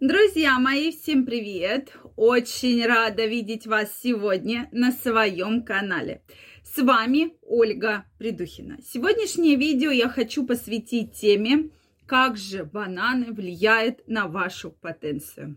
Друзья мои, всем привет! Очень рада видеть вас сегодня на своем канале. С вами Ольга Придухина. Сегодняшнее видео я хочу посвятить теме, как же бананы влияют на вашу потенцию.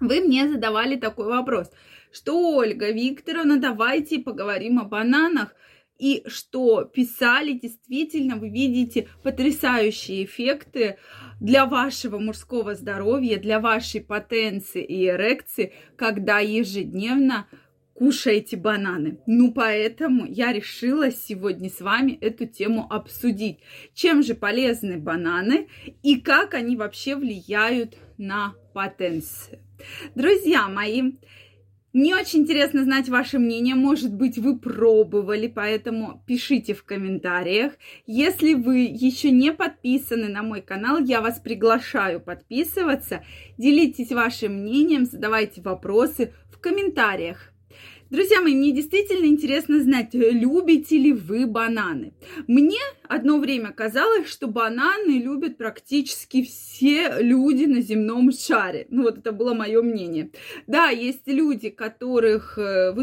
Вы мне задавали такой вопрос, что Ольга Викторовна, давайте поговорим о бананах – и что писали, действительно, вы видите потрясающие эффекты для вашего мужского здоровья, для вашей потенции и эрекции, когда ежедневно кушаете бананы. Ну, поэтому я решила сегодня с вами эту тему обсудить. Чем же полезны бананы и как они вообще влияют на потенцию. Друзья мои, мне очень интересно знать ваше мнение. Может быть, вы пробовали, поэтому пишите в комментариях. Если вы еще не подписаны на мой канал, я вас приглашаю подписываться. Делитесь вашим мнением, задавайте вопросы в комментариях. Друзья мои, мне действительно интересно знать, любите ли вы бананы. Мне одно время казалось, что бананы любят практически все люди на земном шаре. Ну вот это было мое мнение. Да, есть люди, которых э,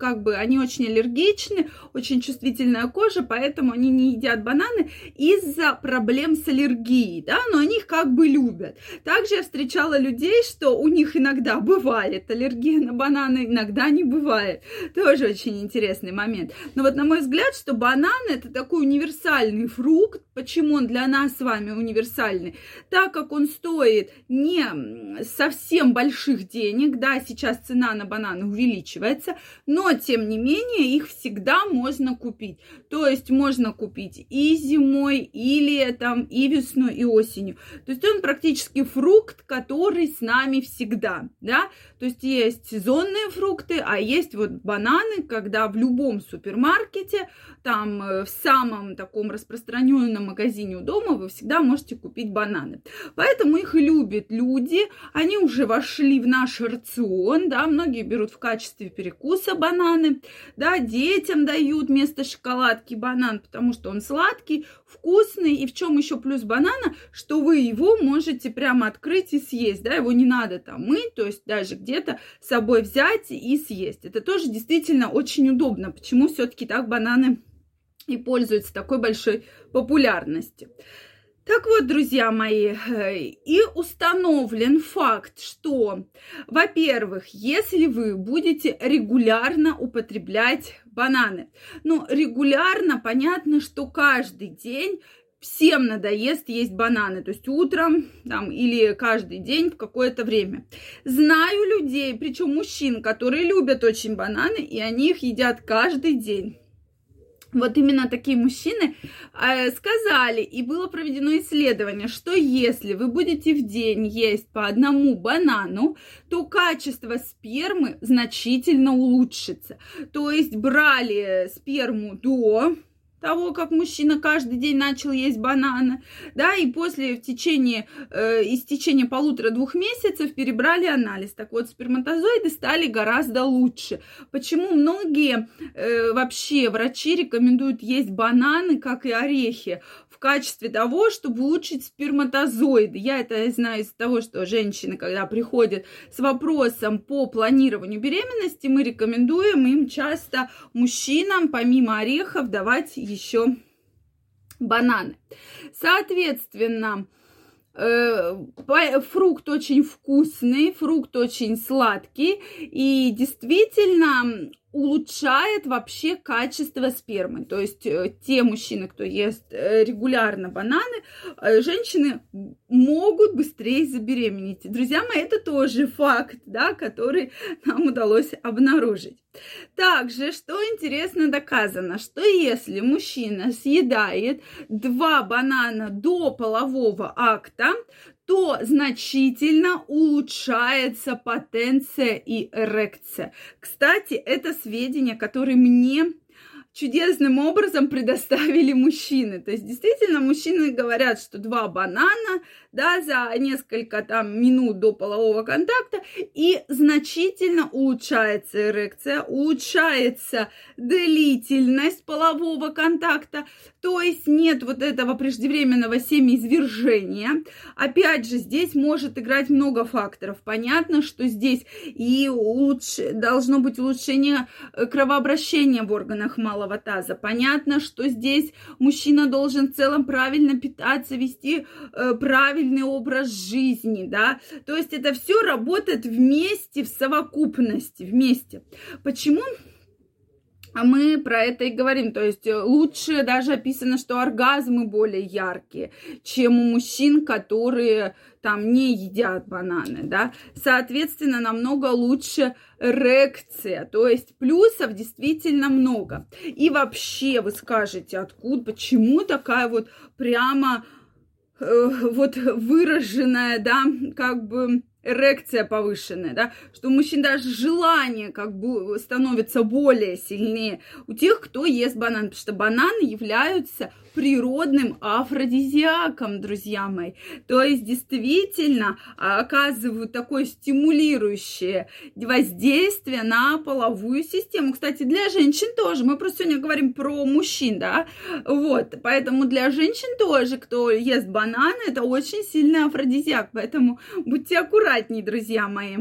как бы они очень аллергичны, очень чувствительная кожа, поэтому они не едят бананы из-за проблем с аллергией, да, но они их как бы любят. Также я встречала людей, что у них иногда бывает аллергия на бананы, иногда не бывает. Тоже очень интересный момент. Но вот на мой взгляд, что банан это такой универсальный фрукт. Почему он для нас с вами универсальный? Так как он стоит не совсем больших денег, да, сейчас цена на бананы увеличивается, но тем не менее их всегда можно купить. То есть можно купить и зимой, и летом, и весной, и осенью. То есть он практически фрукт, который с нами всегда, да. То есть есть сезонные фрукты, а есть вот бананы, когда в любом супермаркете, там э, в самом таком распространенном магазине у дома вы всегда можете купить бананы. Поэтому их любят люди, они уже вошли в наш рацион, да, многие берут в качестве перекуса бананы, да, детям дают вместо шоколадки банан, потому что он сладкий, вкусный, и в чем еще плюс банана, что вы его можете прямо открыть и съесть, да, его не надо там мыть, то есть даже где-то с собой взять и съесть. Это тоже действительно очень удобно. Почему все-таки так бананы и пользуются такой большой популярностью? Так вот, друзья мои, э, и установлен факт, что, во-первых, если вы будете регулярно употреблять бананы, ну, регулярно, понятно, что каждый день всем надоест есть бананы, то есть утром там, или каждый день в какое-то время. Знаю людей, причем мужчин, которые любят очень бананы, и они их едят каждый день. Вот именно такие мужчины э, сказали, и было проведено исследование, что если вы будете в день есть по одному банану, то качество спермы значительно улучшится. То есть брали сперму до того, как мужчина каждый день начал есть бананы, да, и после в течение, э, истечения полутора-двух месяцев перебрали анализ. Так вот, сперматозоиды стали гораздо лучше. Почему многие э, вообще врачи рекомендуют есть бананы, как и орехи? в качестве того, чтобы улучшить сперматозоиды. Я это знаю из того, что женщины, когда приходят с вопросом по планированию беременности, мы рекомендуем им часто мужчинам, помимо орехов, давать еще бананы. Соответственно, э, фрукт очень вкусный, фрукт очень сладкий, и действительно улучшает вообще качество спермы. То есть э, те мужчины, кто ест э, регулярно бананы, э, женщины могут быстрее забеременеть. Друзья мои, это тоже факт, да, который нам удалось обнаружить. Также, что интересно доказано, что если мужчина съедает два банана до полового акта, то значительно улучшается потенция и эрекция. Кстати, это сведения, которые мне чудесным образом предоставили мужчины. То есть действительно мужчины говорят, что два банана, да, за несколько там минут до полового контакта и значительно улучшается эрекция, улучшается длительность полового контакта, то есть нет вот этого преждевременного семяизвержения. Опять же, здесь может играть много факторов. Понятно, что здесь и лучше, должно быть улучшение э, кровообращения в органах малого таза. Понятно, что здесь мужчина должен в целом правильно питаться, вести э, правильный образ жизни, да. То есть это все работает вместе, в совокупности, вместе. Почему? А мы про это и говорим. То есть лучше даже описано, что оргазмы более яркие, чем у мужчин, которые там не едят бананы, да. Соответственно, намного лучше эрекция. То есть плюсов действительно много. И вообще вы скажете, откуда, почему такая вот прямо э, вот выраженная, да, как бы эрекция повышенная, да, что у мужчин даже желание как бы становится более сильнее у тех, кто ест банан, потому что бананы являются природным афродизиаком, друзья мои. То есть действительно а, оказывают такое стимулирующее воздействие на половую систему. Кстати, для женщин тоже. Мы просто сегодня говорим про мужчин, да. Вот, поэтому для женщин тоже, кто ест бананы, это очень сильный афродизиак. Поэтому будьте аккуратнее, друзья мои.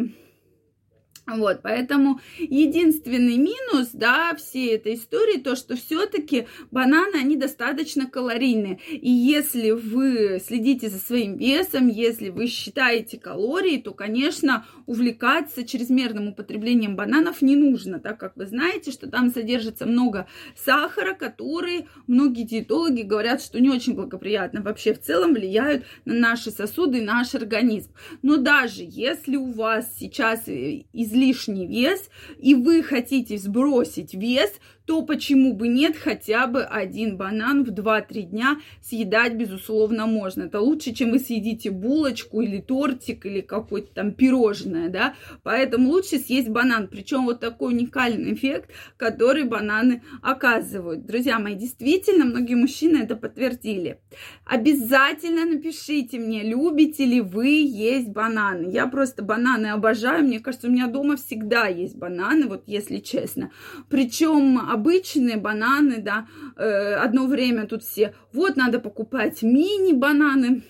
Вот, поэтому единственный минус, да, всей этой истории, то, что все-таки бананы, они достаточно калорийные. И если вы следите за своим весом, если вы считаете калории, то, конечно, увлекаться чрезмерным употреблением бананов не нужно, так как вы знаете, что там содержится много сахара, который многие диетологи говорят, что не очень благоприятно вообще в целом влияют на наши сосуды и наш организм. Но даже если у вас сейчас из излишний вес, и вы хотите сбросить вес, то почему бы нет хотя бы один банан в 2-3 дня съедать, безусловно, можно. Это лучше, чем вы съедите булочку или тортик или какое-то там пирожное, да. Поэтому лучше съесть банан. Причем вот такой уникальный эффект, который бананы оказывают. Друзья мои, действительно, многие мужчины это подтвердили. Обязательно напишите мне, любите ли вы есть бананы. Я просто бананы обожаю. Мне кажется, у меня дома всегда есть бананы, вот если честно. Причем обычные бананы, да, э, одно время тут все, вот надо покупать мини-бананы,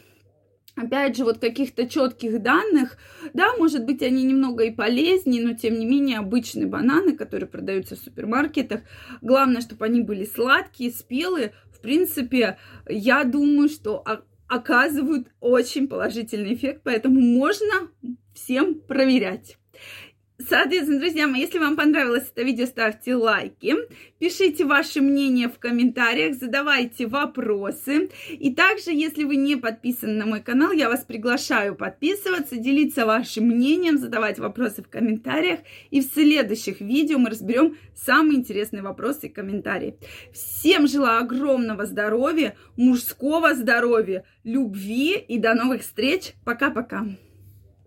Опять же, вот каких-то четких данных, да, может быть, они немного и полезнее, но тем не менее обычные бананы, которые продаются в супермаркетах, главное, чтобы они были сладкие, спелые. В принципе, я думаю, что оказывают очень положительный эффект, поэтому можно всем проверять. Соответственно, друзья мои, если вам понравилось это видео, ставьте лайки, пишите ваше мнение в комментариях, задавайте вопросы. И также, если вы не подписаны на мой канал, я вас приглашаю подписываться, делиться вашим мнением, задавать вопросы в комментариях. И в следующих видео мы разберем самые интересные вопросы и комментарии. Всем желаю огромного здоровья, мужского здоровья, любви и до новых встреч. Пока-пока.